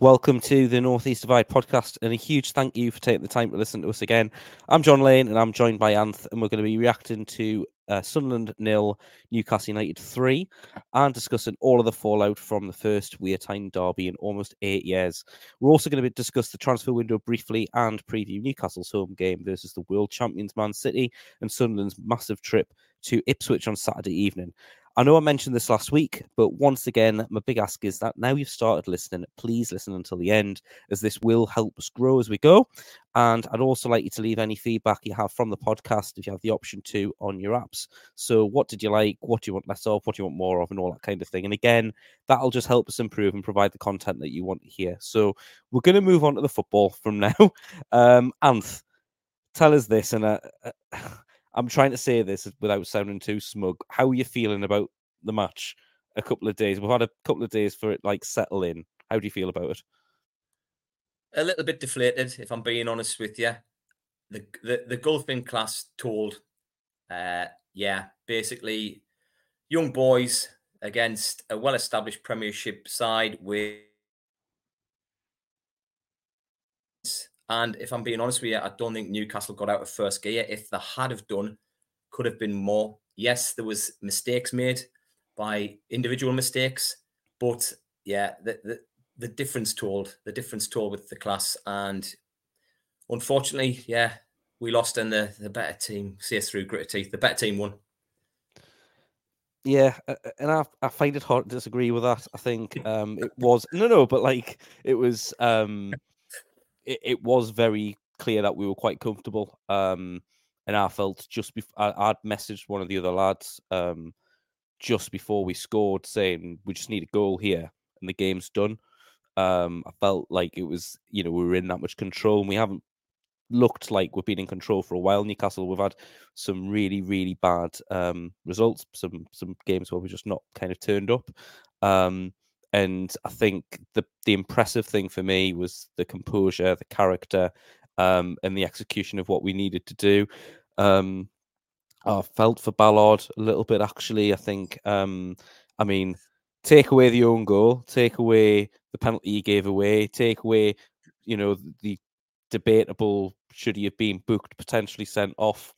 Welcome to the Northeast Divide podcast, and a huge thank you for taking the time to listen to us again. I'm Jon Lane, and I'm joined by Anth, and we're going to be reacting to uh, Sunderland nil, Newcastle United three, and discussing all of the fallout from the first Wear Tyne derby in almost eight years. We're also going to discuss the transfer window briefly and preview Newcastle's home game versus the world champions Man City and Sunderland's massive trip to Ipswich on Saturday evening. I know I mentioned this last week, but once again, my big ask is that now you've started listening, please listen until the end, as this will help us grow as we go. And I'd also like you to leave any feedback you have from the podcast if you have the option to on your apps. So, what did you like? What do you want less of? What do you want more of? And all that kind of thing. And again, that'll just help us improve and provide the content that you want to hear. So, we're going to move on to the football from now. Um, Anth, tell us this, and uh, uh I'm trying to say this without sounding too smug. How are you feeling about the match? A couple of days. We've had a couple of days for it like settle in. How do you feel about it? A little bit deflated, if I'm being honest with you. The the, the golfing class told, uh, yeah, basically, young boys against a well-established Premiership side with And if I'm being honest with you, I don't think Newcastle got out of first gear. If they had have done, could have been more. Yes, there was mistakes made by individual mistakes, but yeah, the the, the difference told. The difference told with the class, and unfortunately, yeah, we lost, and the the better team see us through gritted teeth. The better team won. Yeah, and I I find it hard to disagree with that. I think um it was no no, but like it was um it, it was very clear that we were quite comfortable. Um, and I felt just before I'd messaged one of the other lads um, just before we scored saying we just need a goal here and the game's done. Um, I felt like it was, you know, we were in that much control and we haven't looked like we've been in control for a while. Newcastle, we've had some really, really bad um, results, some some games where we just not kind of turned up. Um, and I think the the impressive thing for me was the composure, the character, um, and the execution of what we needed to do. Um, I felt for Ballard a little bit actually. I think, um, I mean, take away the own goal, take away the penalty he gave away, take away, you know, the debatable should he have been booked, potentially sent off.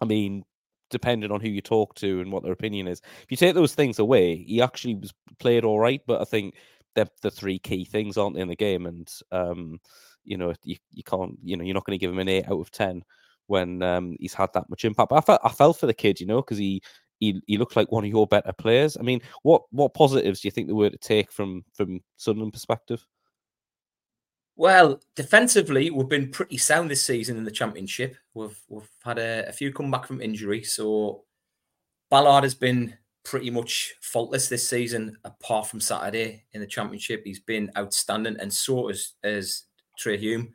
I mean, depending on who you talk to and what their opinion is. If you take those things away, he actually was played all right, but I think they're the three key things aren't in the game, and um, you know you, you can't you know you're not going to give him an eight out of ten when um, he's had that much impact. But I felt I felt for the kid, you know, because he. He, he looked like one of your better players. I mean, what what positives do you think there were to take from from Sunderland perspective? Well, defensively, we've been pretty sound this season in the championship. We've we've had a, a, few come back from injury, so Ballard has been pretty much faultless this season, apart from Saturday in the championship. He's been outstanding, and so has as Trai Hume.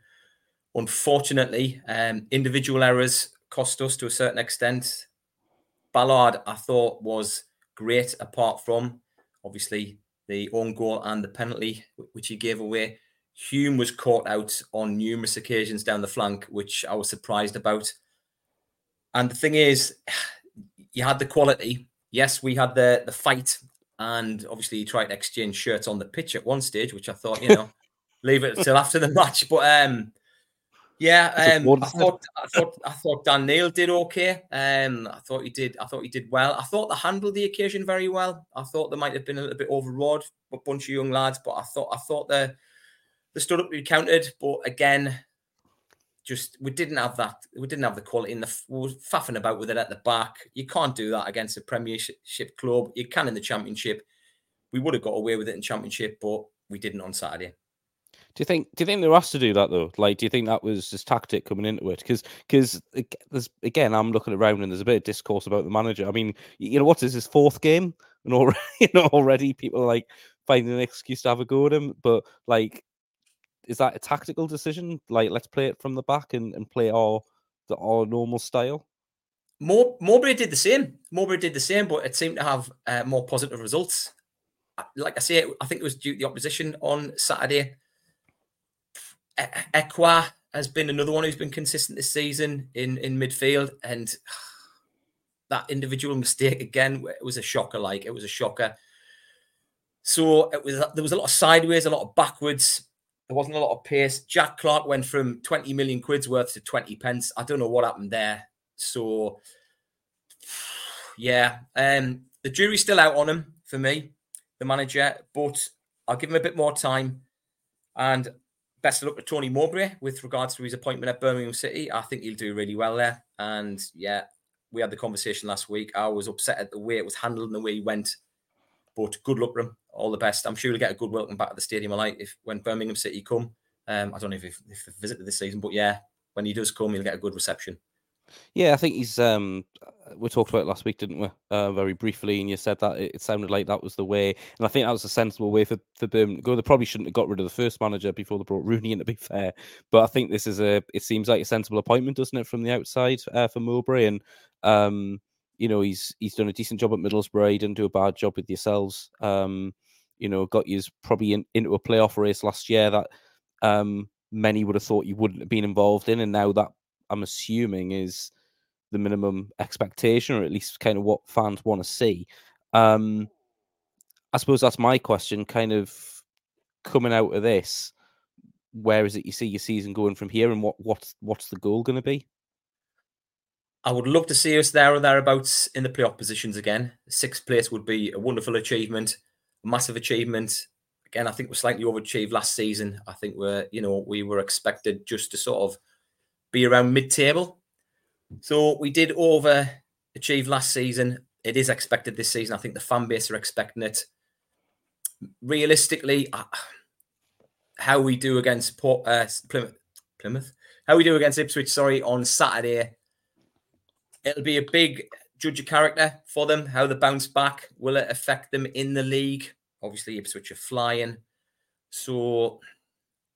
Unfortunately, um, individual errors cost us to a certain extent. Ballard, I thought, was great, apart from obviously the own goal and the penalty which he gave away. Hume was caught out on numerous occasions down the flank, which I was surprised about. And the thing is, you had the quality. Yes, we had the the fight, and obviously you tried to exchange shirts on the pitch at one stage, which I thought, you know, leave it till after the match. But um, yeah, um, I thought I thought I thought Dan Neil did okay. Um, I thought he did. I thought he did well. I thought they handled the occasion very well. I thought they might have been a little bit overawed, a bunch of young lads, but I thought I thought the they stood up be counted, but again, just we didn't have that. We didn't have the quality in the. We were faffing about with it at the back. You can't do that against a Premiership club. You can in the Championship. We would have got away with it in Championship, but we didn't on Saturday. Do you think? Do you think they were asked to do that though? Like, do you think that was just tactic coming into it? Because, because there's again, I'm looking around and there's a bit of discourse about the manager. I mean, you know, what is his fourth game, and already, you know, already people are like finding an excuse to have a go at him. But like, is that a tactical decision? Like, let's play it from the back and, and play our the our normal style. Mowbray did the same. Mowbray did the same, but it seemed to have uh, more positive results. Like I say, I think it was due to the opposition on Saturday. Ekwah has been another one who's been consistent this season in in midfield, and that individual mistake again it was a shocker. Like it was a shocker. So it was there was a lot of sideways, a lot of backwards. There wasn't a lot of pace. Jack Clarke went from 20 million quid's worth to 20 pence. I don't know what happened there. So yeah, um, the jury's still out on him for me, the manager, but I'll give him a bit more time. And best of luck to Tony Mowbray with regards to his appointment at Birmingham City. I think he'll do really well there. And yeah, we had the conversation last week. I was upset at the way it was handled and the way he went. But good luck to him. All the best. I'm sure he'll get a good welcome back at the Stadium of Light if when Birmingham City come. Um, I don't know if, if they've visited this season, but yeah, when he does come, he'll get a good reception. Yeah, I think he's. Um, we talked about it last week, didn't we? Uh, very briefly, and you said that it, it, sounded like that was the way, and I think that was a sensible way for for Birmingham to go. They probably shouldn't have got rid of the first manager before they brought Rooney in. To be fair, but I think this is a. It seems like a sensible appointment, doesn't it, from the outside uh, for Mowbray, and um, you know, he's he's done a decent job at Middlesbrough. He didn't do a bad job with yourselves. Um, you know, got you probably in, into a playoff race last year that um many would have thought you wouldn't have been involved in, and now that I'm assuming is the minimum expectation, or at least kind of what fans want to see. Um, I suppose that's my question. Kind of coming out of this, where is it you see your season going from here, and what what's what's the goal going to be? I would love to see us there or thereabouts in the playoff positions again. Sixth place would be a wonderful achievement, a massive achievement. Again, I think we're slightly overachieved last season. I think we're, you know, we were expected just to sort of be around mid-table. So we did overachieve last season. It is expected this season. I think the fan base are expecting it. Realistically, how we do against Port, uh, Plymouth, Plymouth, how we do against Ipswich, sorry, on Saturday, it'll be a big judge of character for them. How they bounce back will it affect them in the league? Obviously, Ipswich are flying, so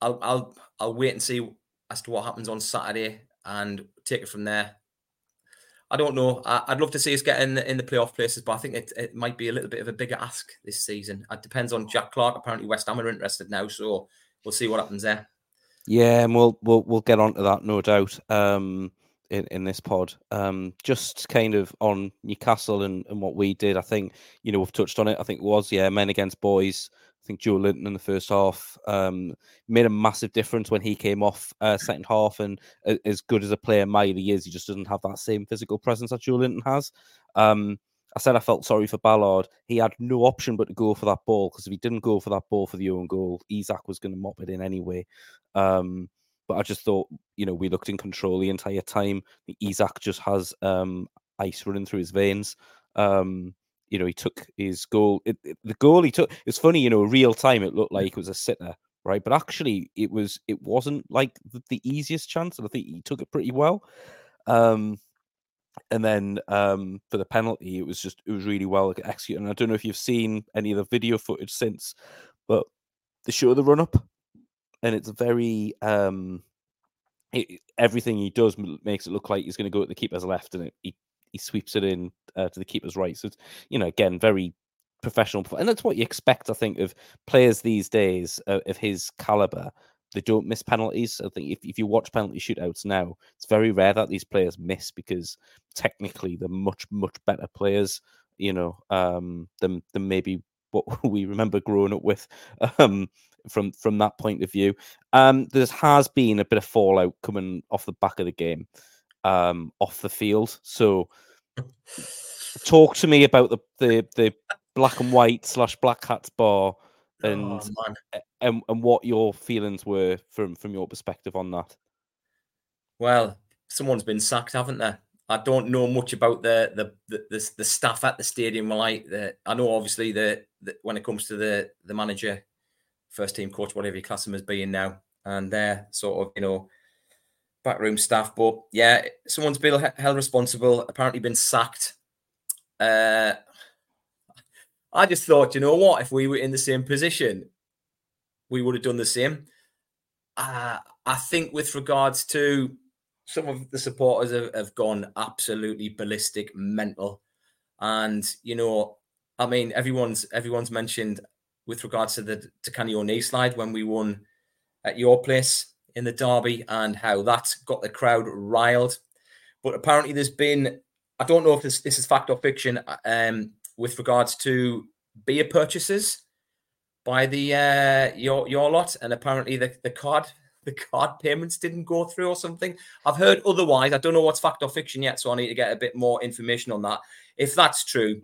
I'll I'll I'll wait and see as to what happens on Saturday and take it from there. I don't know. I, would love to see us get in the, in the playoff places, but I think it, it might be a little bit of a bigger ask this season. It depends on Jack Clarke. Apparently, West Ham are interested now, so we'll see what happens there. Yeah, and we'll we'll we'll get on to that, no doubt. Um, in, in this pod. Um, just kind of on Newcastle and, and what we did. I think you know we've touched on it. I think it was yeah, men against boys. I think Joelinton in the first half um, made a massive difference when he came off uh, second half. And as good as a player Miley is, he just doesn't have that same physical presence that Joelinton has. Um, I said I felt sorry for Ballard. He had no option but to go for that ball because if he didn't go for that ball for the own goal, Isak was going to mop it in anyway. Um, but I just thought, you know, we looked in control the entire time. Isak just has um, ice running through his veins. Um, you know, he took his goal. It, it, the goal he took. It's funny, you know, real time. It looked like it was a sitter, right? But actually, it was. It wasn't like the, the easiest chance, and I think he took it pretty well. Um, and then um, for the penalty, it was just it was really well executed. And I don't know if you've seen any of the video footage since, but they show the run up, and it's very um, it, everything he does makes it look like he's going to go at the keeper's left, and it, he he sweeps it in uh, to the keeper's right. So it's you know again very professional, and that's what you expect. I think of players these days uh, of his caliber. They don't miss penalties. I think if, if you watch penalty shootouts now, it's very rare that these players miss because technically they're much much better players. You know, um, than than maybe what we remember growing up with. Um, from from that point of view, um, there has been a bit of fallout coming off the back of the game um, off the field. So, talk to me about the the, the black and white slash Black Cats bar and, oh, and and what your feelings were from from your perspective on that. Well, someone's been sacked, haven't they? I don't know much about the the the, the, the staff at the stadium. Like the, I know obviously the, the when it comes to the the manager, first team coach, whatever you class them as being now, and they're sort of you know backroom staff. But yeah, someone's been held responsible. Apparently, been sacked. Uh, I just thought, you know what? If we were in the same position, we would have done the same. Uh, I think with regards to some of the supporters have, have gone absolutely ballistic, mental, and you know, I mean, everyone's everyone's mentioned with regards to the to Canny O'Neill slide when we won at your place in the derby and how that got the crowd riled. But apparently, there's been I don't know if this this is fact or fiction um, with regards to beer purchases by the uh, your your lot, and apparently the, the card the card payments didn't go through or something. I've heard otherwise. I don't know what's fact or fiction yet, so I need to get a bit more information on that. If that's true,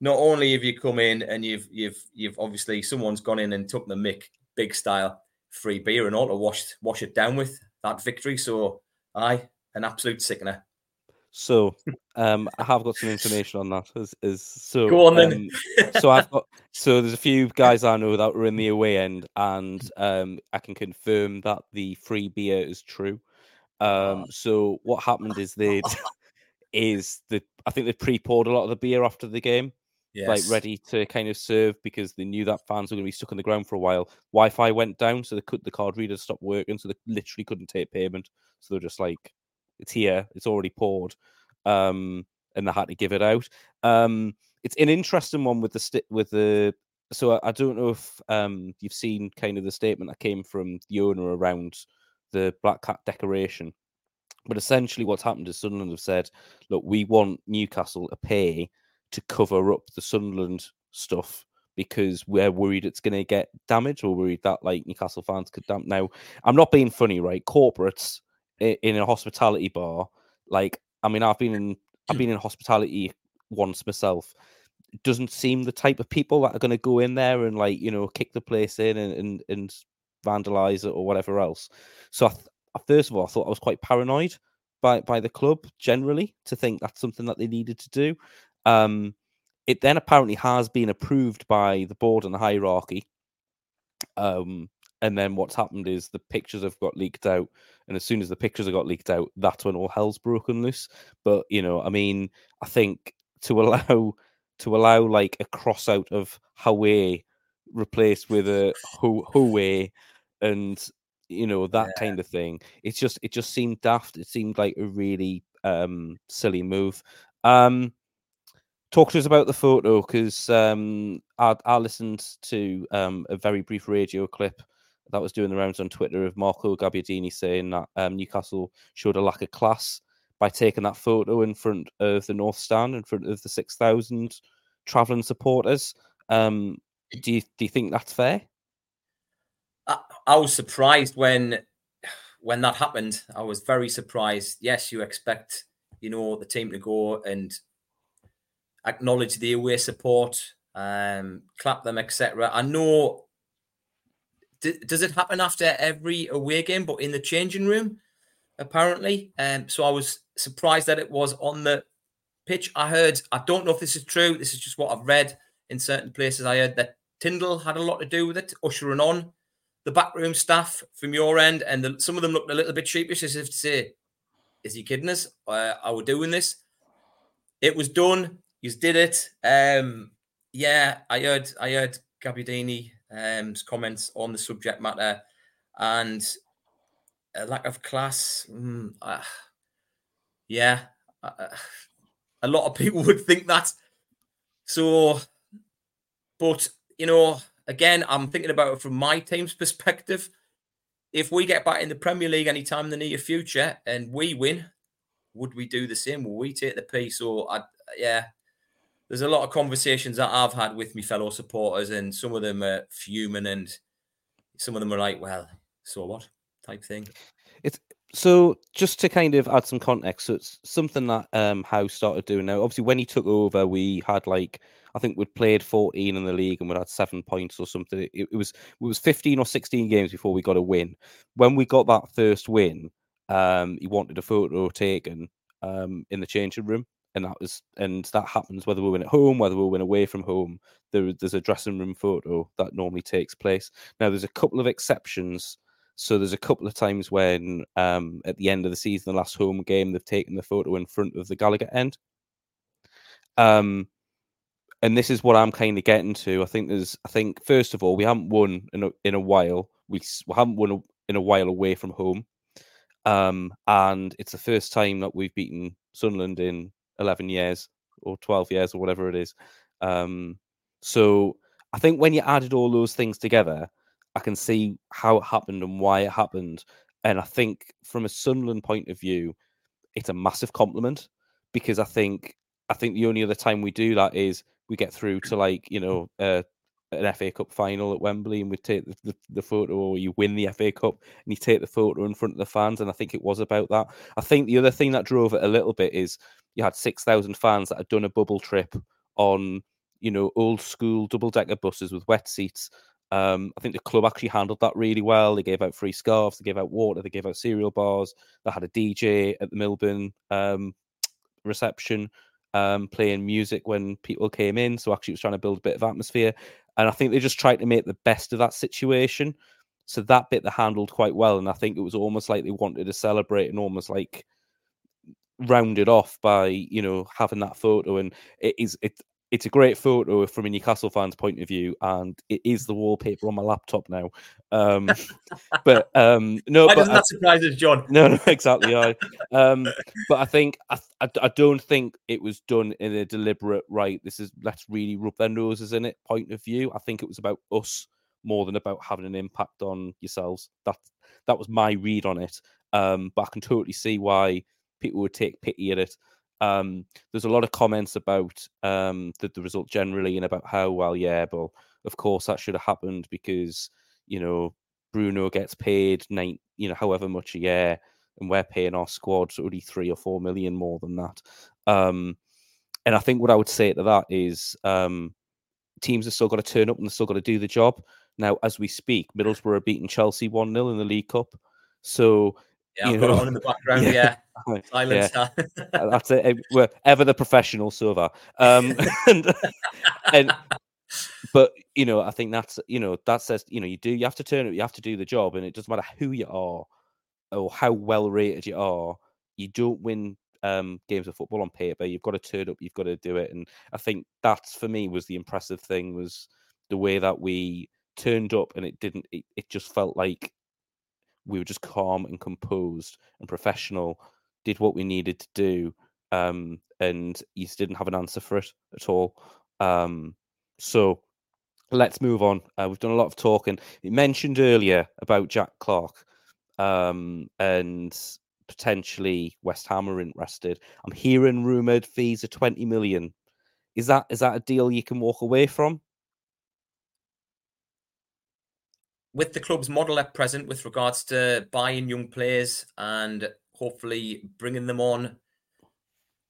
not only have you come in and you've you've you've obviously someone's gone in and took the mick big style free beer and all to wash wash it down with that victory. So aye, an absolute sickener. So, um, I have got some information on that. Is, is so Go on then. um, so I've got so there's a few guys I know that were in the away end, and um, I can confirm that the free beer is true. Um, so what happened is they is the I think they pre-poured a lot of the beer after the game, Yes. like ready to kind of serve because they knew that fans were going to be stuck on the ground for a while. Wi-Fi went down, so they could the card readers stopped working, so they literally couldn't take payment. So they're just like, it's here, it's already poured, um, and they had to give it out. Um, it's an interesting one with the sti- with the. So I, I don't know if um you've seen kind of the statement that came from the owner around the Black Cat decoration. But essentially, what's happened is Sunderland have said, "Look, we want Newcastle to pay to cover up the Sunderland stuff because we're worried it's going to get damaged. We're worried that like Newcastle fans could damp. Now, I'm not being funny, right? Corporates in a hospitality bar, like I mean, I've been in I've been in hospitality once myself. It doesn't seem the type of people that are going to go in there and like you know kick the place in and and, and vandalize it or whatever else. So I th- first of all, I thought I was quite paranoid by by the club generally to think that's something that they needed to do. Um, it then apparently has been approved by the board and the hierarchy. Um, and then what's happened is the pictures have got leaked out, and as soon as the pictures have got leaked out, that's when all hell's broken loose. But you know, I mean, I think to allow to allow like a cross out of Ha'way replaced with a Hu Howay and you know that Yeah. kind of thing. It's just it just seemed daft. It seemed like a really um silly move. Um talk to us about the photo because um I, I listened to um a very brief radio clip that was doing the rounds on Twitter of Marco Gabbiadini saying that um, Newcastle showed a lack of class by taking that photo in front of the North Stand, in front of the six thousand travelling supporters. Um, do you do you think that's fair? I, I was surprised when when that happened. I was very surprised. Yes, you expect you know the team to go and acknowledge the away support, um, clap them, etc. I know. Does it happen after every away game, but in the changing room? Apparently, um, so I was surprised that it was on the pitch. I heard. I don't know if this is true. This is just what I've read in certain places. I heard that Tindall had a lot to do with it, ushering on the backroom staff from your end, and the, some of them looked a little bit sheepish, as if to say, "Is he kidding us? Uh, are we doing this?" It was done. You did it. Um, yeah, I heard. I heard Gabbiadini's um, comments on the subject matter, and a lack of class. mm, uh, yeah, uh, a lot of people would think that. So, but you know, again, I'm thinking about it from my team's perspective. If we get back in the Premier League anytime in the near future and we win, would we do the same? Will we take the piece? So, I, yeah, there's a lot of conversations that I've had with my fellow supporters, and some of them are fuming, and some of them are like, "Well, so what?" type thing. It's so just to kind of add some context, so it's something that um Howe started doing now. Obviously, when he took over, we had like I think we'd played 14 in the league and we'd had seven points or something. It, it was it was 15 or 16 games before we got a win. When we got that first win, um, he wanted a photo taken um in the changing room, and that was and that happens whether we win at home, whether we win away from home. There, there's a dressing room photo that normally takes place. Now, there's a couple of exceptions. So there's a couple of times when, um, at the end of the season, the last home game, they've taken the photo in front of the Gallowgate end. Um, and this is what I'm kind of getting to. I think there's, I think first of all, we haven't won in a, in a while. We, we haven't won a, in a while away from home, um, and it's the first time that we've beaten Sunderland in 11 years or 12 years or whatever it is. Um, so I think when you added all those things together, I can see how it happened and why it happened. And I think from a Sunderland point of view, it's a massive compliment because I think I think the only other time we do that is we get through to like you know uh, an FA Cup final at Wembley and we take the, the, the, photo or you win the FA Cup and you take the photo in front of the fans. And I think it was about that. I think the other thing that drove it a little bit is you had 6,000 fans that had done a bubble trip on, you know, old school double decker buses with wet seats. Um, I think the club actually handled that really well. They gave out free scarves, they gave out water, they gave out cereal bars. They had a DJ at the Milburn um, reception um, playing music when people came in. So actually, it was trying to build a bit of atmosphere. And I think they just tried to make the best of that situation. So that bit they handled quite well. And I think it was almost like they wanted to celebrate and almost like rounded off by you know having that photo and it is it it's a great photo from a Newcastle fan's point of view, and it is the wallpaper on my laptop now. Um, but um, no, Why but doesn't that surprise us, Jon? No, no, exactly. I, um, but I think I, I, I, don't think it was done in a deliberate right. This is let's really rub their noses in it point of view. I think it was about us more than about having an impact on yourselves. That that was my read on it. Um, but I can totally see why people would take pity at it. Um, there's a lot of comments about um, the, the result generally and about how well, yeah, but of course that should have happened because you know Bruno gets paid nine, you know, however much a year, and we're paying our squad only three or four million more than that. Um, and I think what I would say to that is um, teams have still got to turn up and they've still got to do the job. Now, as we speak, Middlesbrough are beating Chelsea 1 0 in the League Cup. So yeah, you know, on in the background. Yeah, yeah. Silence. Yeah. That's it. We're ever the professional server. Um, and, and but you know, I think that's you know that says you know you do you have to turn it, you have to do the job, and it doesn't matter who you are or how well rated you are. You don't win um, games of football on paper. You've got to turn up. You've got to do it. And I think that's for me was the impressive thing was the way that we turned up, and it didn't. It, it just felt like we were just calm and composed and professional, did what we needed to do, um, and you didn't have an answer for it at all. Um, so let's move on. Uh, we've done a lot of talking. You mentioned earlier about Jack Clarke um, and potentially West Ham are interested. I'm hearing rumored fees of 20 million. Is that is that a deal you can walk away from? with the club's model at present with regards to buying young players and hopefully bringing them on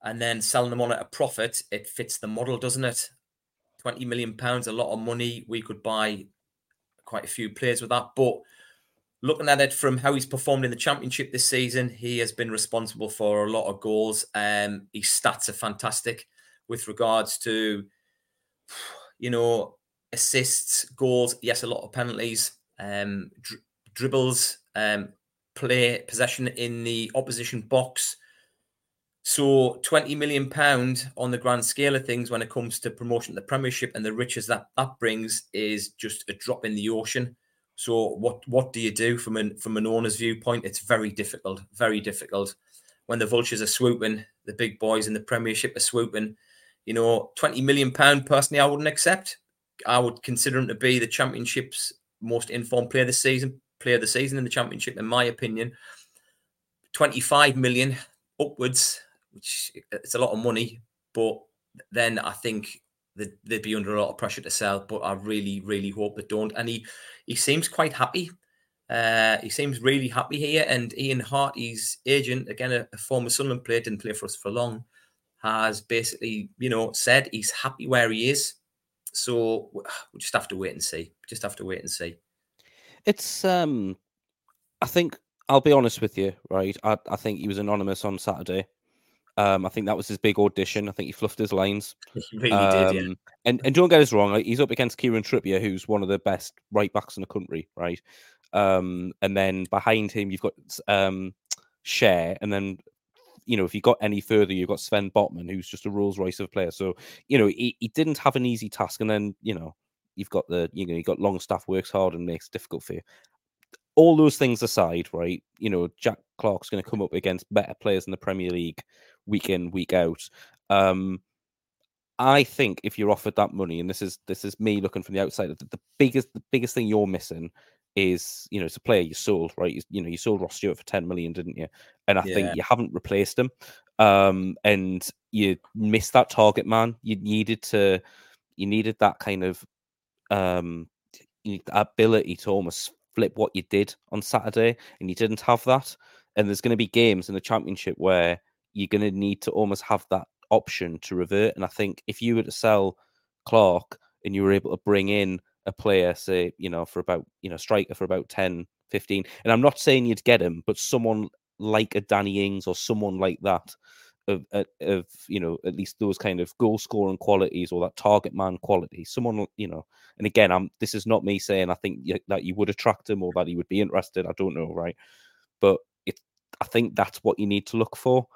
and then selling them on at a profit, it fits the model, doesn't it? 20 million pounds, a lot of money. We could buy quite a few players with that. But looking at it from how he's performed in the championship this season, he has been responsible for a lot of goals. Um, his stats are fantastic with regards to, you know, assists, goals. Yes, a lot of penalties um, dr- dribbles, um, play possession in the opposition box. So, twenty million pound on the grand scale of things when it comes to promotion of the Premiership and the riches that that brings is just a drop in the ocean. So, what what do you do from an from an owner's viewpoint? It's very difficult, very difficult. When the vultures are swooping, the big boys in the Premiership are swooping. You know, twenty million pound personally, I wouldn't accept. I would consider him to be the Championship's most informed player this season, player of the season in the championship, in my opinion. 25 million upwards, which it's a lot of money, but then I think they'd, be under a lot of pressure to sell. But I really, really hope they don't. And he he seems quite happy. Uh, he seems really happy here. And Ian Harte's agent, again, a, a former Sunderland player, didn't play for us for long, has basically, you know, said he's happy where he is. So we just have to wait and see. Just have to wait and see. It's um, I think I'll be honest with you, right? I, I think he was anonymous on Saturday. Um, I think that was his big audition. I think he fluffed his lines. He really um, did, yeah. Um, and and don't get us wrong, like, he's up against Kieran Trippier, who's one of the best right backs in the country, right? Um, and then behind him you've got um Schär, and then you know, if you got any further, you've got Sven Botman, who's just a Rolls Royce of a player. So, you know, he, he didn't have an easy task. And then, you know, you've got the, you know, you've got Longstaff works hard and makes it difficult for you. All those things aside, right? You know, Jack Clarke's going to come up against better players in the Premier League week in, week out. Um, I think if you're offered that money, and this is this is me looking from the outside, the, the biggest the biggest thing you're missing is you know it's a player you sold right you, you know you sold Ross Stewart for 10 million didn't you and I yeah. think you haven't replaced him um and you missed that target man you needed to you needed that kind of um, ability to almost flip what you did on Saturday, and you didn't have that. And there's going to be games in the championship where you're going to need to almost have that option to revert. And I think if you were to sell Clarke and you were able to bring in a player, say, you know, for about, you know, striker for about 10, 15, and I'm not saying you'd get him, but someone like a Danny Ings or someone like that of, uh, of you know at least those kind of goal scoring qualities or that target man quality. Someone you know and again i'm this is not me saying i think that you would attract him or that he would be interested i don't know right? But it i think that's what you need to look for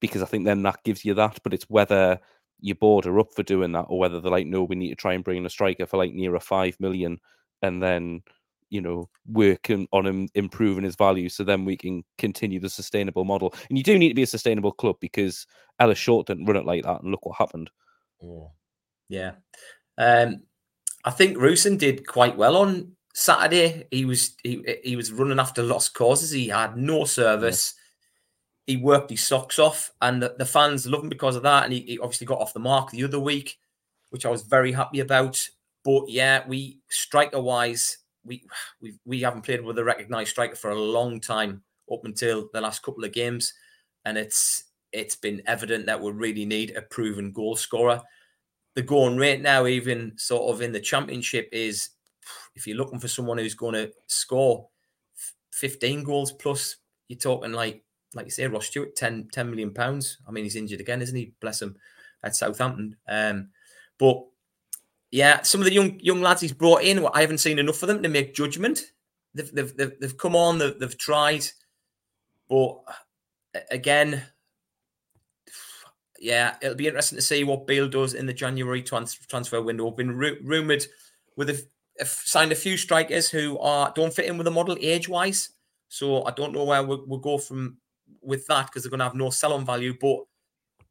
because i think then that gives you that but it's whether your board are up for doing that or whether they're like no we need to try and bring in a striker for like near a five million and then you know, working on him improving his value so then we can continue the sustainable model. And you do need to be a sustainable club because Ellis Short didn't run it like that. And look what happened. Oh, yeah. Um, I think Rusyn did quite well on Saturday. He was he he was running after lost causes. He had no service. Yeah. He worked his socks off, and the, the fans love him because of that. And he, he, obviously got off the mark the other week, which I was very happy about. But yeah, we striker wise, we we we haven't played with a recognised striker for a long time up until the last couple of games, and it's it's been evident that we really need a proven goal scorer. The going rate now, even sort of in the championship, is if you're looking for someone who's going to score 15 goals plus, you're talking like like you say, Ross Stewart, 10, 10 million pounds. I mean, he's injured again, isn't he? Bless him at Southampton. Um, but yeah, some of the young young lads he's brought in, I haven't seen enough of them to make judgment. They've they've they've, they've come on, they've, they've tried, but again, yeah, it'll be interesting to see what Beale does in the January trans- transfer window. I've been ru- rumored with a, signed a few strikers who are don't fit in with the model age wise. So I don't know where we'll, we'll go from with that because they're going to have no sell on value. But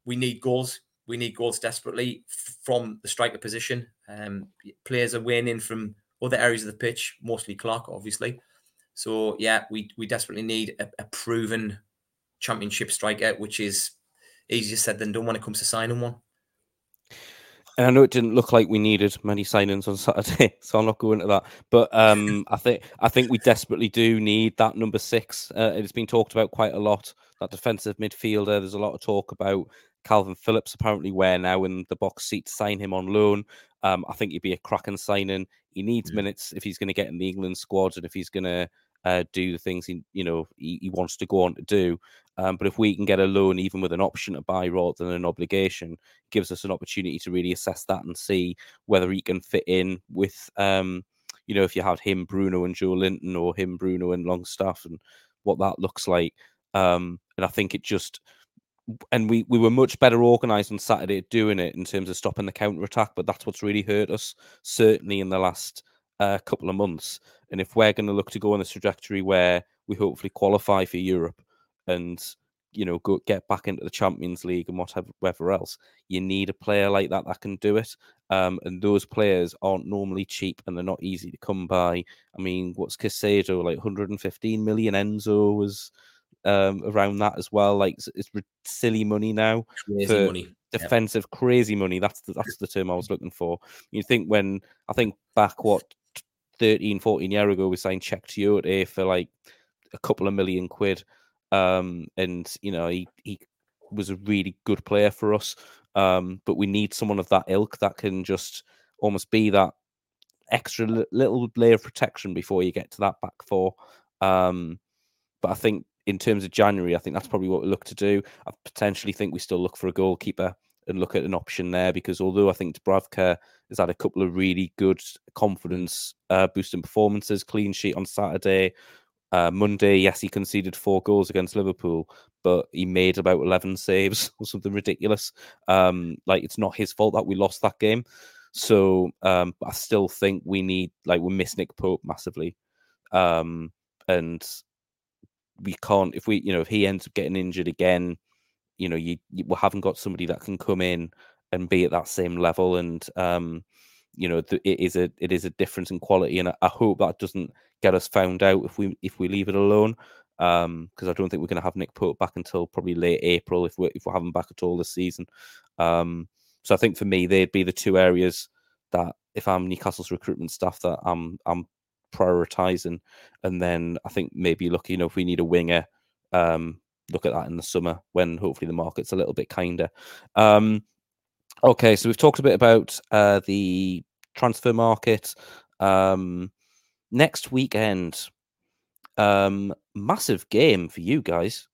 we need goals. We need goals desperately from the striker position. Um, players are weighing in from other areas of the pitch, mostly Clarke, obviously. So yeah, we we desperately need a, a proven championship striker, which is easier said than done when it comes to signing one. And I know it didn't look like we needed many signings on Saturday, so I'll not go into that. But um, I think I think we desperately do need that number six. Uh, it's been talked about quite a lot. That defensive midfielder. There's a lot of talk about Kalvin Phillips apparently where now in the box seat to sign him on loan. Um, I think he'd be a cracking signing. He needs mm. minutes if he's going to get in the England squad and if he's going to uh, do the things he you know he, he, wants to go on to do. Um, but if we can get a loan, even with an option to buy rather than an obligation, gives us an opportunity to really assess that and see whether he can fit in with, um, you know, if you had him, Bruno, and Joelinton or him, Bruno, and Longstaff, and what that looks like. Um, and I think it just and we, we were much better organised on Saturday at doing it in terms of stopping the counter attack. But that's what's really hurt us, certainly in the last uh, couple of months. And if we're going to look to go on this trajectory where we hopefully qualify for Europe and you know go get back into the Champions League and whatever else, you need a player like that that can do it. Um, and those players aren't normally cheap and they're not easy to come by. I mean, what's Caicedo like 115 million? Enzo was um, around that as well. Like it's, it's silly money now. Crazy money. Defensive crazy money. That's the, that's the term I was looking for. You think when I think back what 13, 14 year ago we signed Cheick Tiote for like a couple of million quid. Um, and you know, he he was a really good player for us. Um, but we need someone of that ilk that can just almost be that extra little layer of protection before you get to that back four. Um, but I think in terms of January, I think that's probably what we look to do. I potentially think we still look for a goalkeeper and look at an option there because although I think Dubravka has had a couple of really good confidence uh, boosting performances, clean sheet on Saturday, uh, Monday, yes, he conceded four goals against Liverpool, but he made about 11 saves or something ridiculous. Um, like, it's not his fault that we lost that game. So um, I still think we need, like, we miss Nick Pope massively. Um, and we can't if we you know if he ends up getting injured again, you know you, you we haven't got somebody that can come in and be at that same level and um you know th- it is a it is a difference in quality and I, I, hope that doesn't get us found out if we if we leave it alone um because I don't think we're going to have Nick Pope back until probably late April if we if we have him back at all this season um so I think for me they'd be the two areas that if I'm Newcastle's recruitment staff, that I'm I'm prioritizing, and then I think maybe look, you know, if we need a winger, um, look at that in the summer when hopefully the market's a little bit kinder. Um, okay, so we've talked a bit about uh, the transfer market. Um, next weekend, um, massive game for you guys.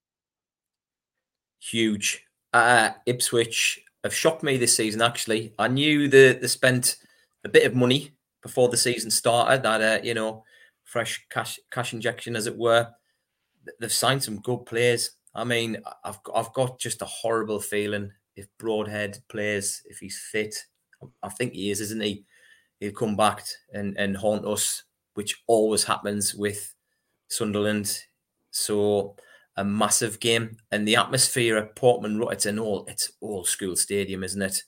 Huge. Uh, Ipswich have shocked me this season. Actually, I knew that they spent a bit of money before the season started. That uh, you know, fresh cash cash injection, as it were. They've signed some good players. I mean, I've I've got just a horrible feeling if Broadhead plays, if he's fit. I think he is, isn't he? He'll come back and and haunt us, which always happens with Sunderland. So a massive game, and the atmosphere at Portman Road It's an all it's old school stadium, isn't it?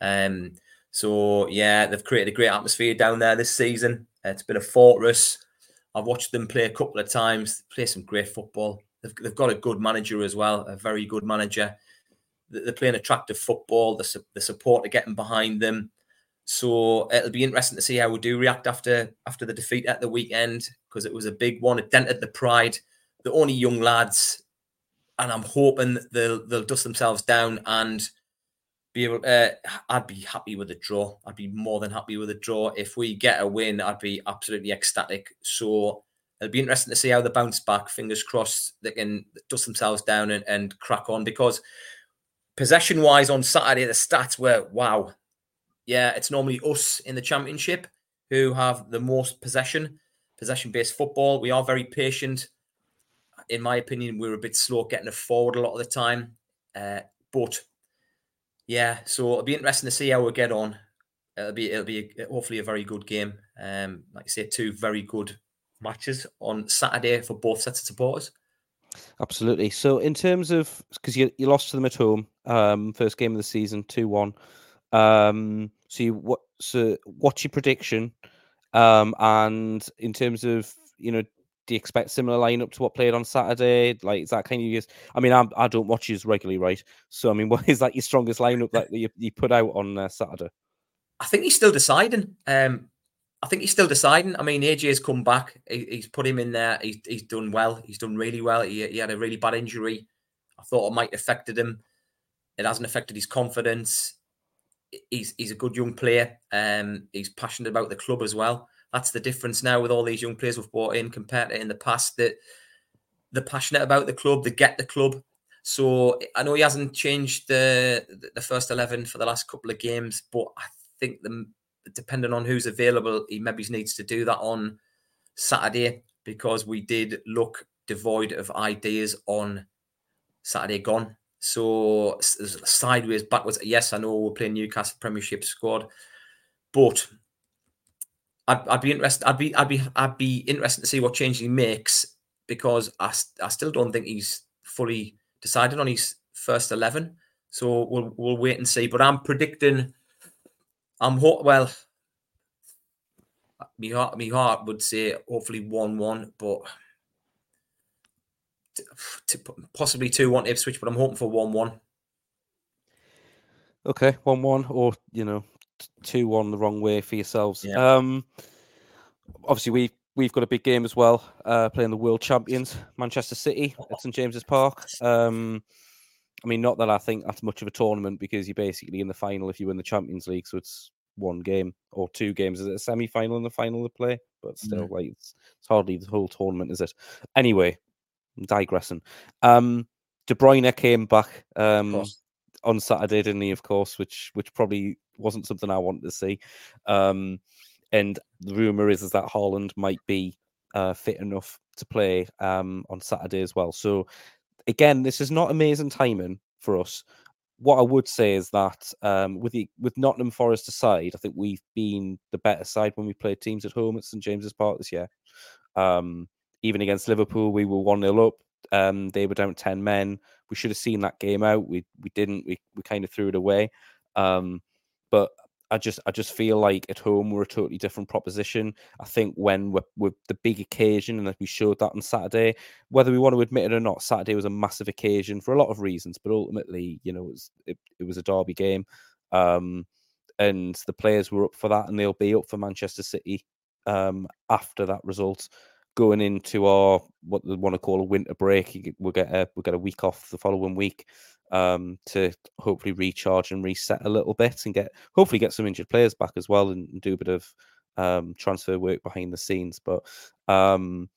Um, so yeah, they've created a great atmosphere down there this season. Uh, it's been a fortress. I've watched them play a couple of times. Play some great football. They've, they've got a good manager as well, a very good manager. They're playing attractive football. The, the support are getting behind them. So it'll be interesting to see how we do react after after the defeat at the weekend because it was a big one. It dented the pride. The only young lads, and I'm hoping they'll they'll dust themselves down and be able. Uh, I'd be happy with a draw. I'd be more than happy with a draw. If we get a win, I'd be absolutely ecstatic. So it'll be interesting to see how they bounce back. Fingers crossed they can dust themselves down and, and crack on because possession wise on Saturday the stats were wow. Yeah, it's normally us in the championship who have the most possession, possession based football. We are very patient. In my opinion, we're a bit slow getting it forward a lot of the time. Uh, but yeah, so it'll be interesting to see how we get on. It'll be it'll be a, hopefully a very good game. Um, like I say, two very good matches on Saturday for both sets of supporters. Absolutely. So in terms of because you you lost to them at home, um, first game of the season, two one. Um, so you what so what's your prediction? Um, and in terms of you know do you expect similar lineup to what played on Saturday? Like, is that kind of? I mean, I'm, I do not watch you regularly, right? So, I mean, what is that your strongest lineup that you, you put out on uh, Saturday? I think he's still deciding. Um, I think he's still deciding. I mean, AJ's come back. He, he's put him in there. He's, he's done well. He's done really well. He, he had a really bad injury. I thought it might have affected him. It hasn't affected his confidence. He's he's a good young player. Um, he's passionate about the club as well that's the difference now with all these young players we've brought in compared to in the past that they're passionate about the club, they get the club. So I know he hasn't changed the the first eleven for the last couple of games, but I think the depending on who's available, he maybe needs to do that on Saturday because we did look devoid of ideas on Saturday gone. So sideways, backwards. Yes, I know we're playing Newcastle Premiership squad, but I'd, I'd be interested. I'd be I'd be I'd be interested to see what change he makes because I, I still don't think he's fully decided on his first eleven. So we'll we'll wait and see. But I'm predicting. I'm ho- well. My heart, my heart would say hopefully one-one, but possibly two-one Ipswich. But I'm hoping for one-one. Okay, one-one, or you know, two one the wrong way for yourselves. Yeah. Um, obviously we we've got a big game as well, uh, playing the world champions Manchester City at St James's Park. Um, I mean, not that I think that's much of a tournament because you're basically in the final if you win the Champions League, so it's one game or two games. Is it a semi final and the final to play? But still, mm. like it's, it's, hardly the whole tournament, is it? Anyway, I'm digressing. Um, De Bruyne came back um, on Saturday, didn't he? Of course, which which probably wasn't something I wanted to see. Um, and the rumor is is that Haaland might be uh, fit enough to play um, on Saturday as well. So again, this is not amazing timing for us. What I would say is that um, with the with Nottingham Forest aside, I think we've been the better side when we played teams at home at St James's Park this year. Um, even against Liverpool, we were one 0 up. Um, they were down ten men. We should have seen that game out. We we didn't. We we kind of threw it away. Um, but I just I just feel like at home we're a totally different proposition. I think when we're, we're the big occasion, and we showed that on Saturday, whether we want to admit it or not, Saturday was a massive occasion for a lot of reasons. But ultimately, you know, it was it, it was a derby game. Um, and the players were up for that, and they'll be up for Manchester City um, after that result. Going into our what they want to call a winter break, we'll get a we'll get a week off the following week um, to hopefully recharge and reset a little bit, and get hopefully get some injured players back as well, and, and do a bit of um, transfer work behind the scenes. But um,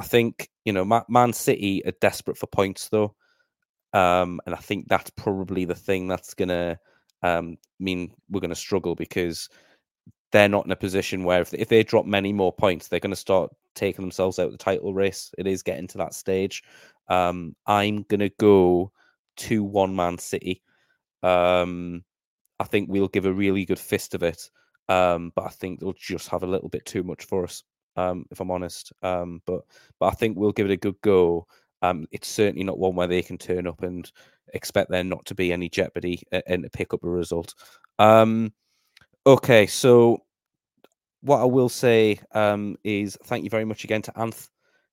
I think you know Man City are desperate for points though, um, and I think that's probably the thing that's gonna um, mean we're going to struggle because they're not in a position where if, if they drop many more points, they're going to start taking themselves out of the title race. It is getting to that stage. Um, I'm going to go to one man City. Um, I think we'll give a really good fist of it, um, but I think they'll just have a little bit too much for us, um, if I'm honest. Um, but but I think we'll give it a good go. Um, it's certainly not one where they can turn up and expect there not to be any jeopardy and to pick up a result. Um, okay, so what I will say um, is thank you very much again to Anth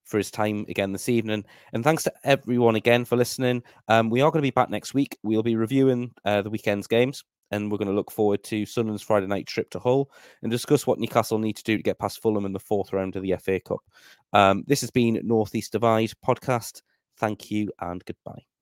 for his time again this evening. And thanks to everyone again for listening. Um, we are going to be back next week. We'll be reviewing uh, the weekend's games and we're going to look forward to Sunderland's Friday night trip to Hull and discuss what Newcastle need to do to get past Fulham in the fourth round of the FA Cup. Um, this has been Northeast Divide podcast. Thank you and goodbye.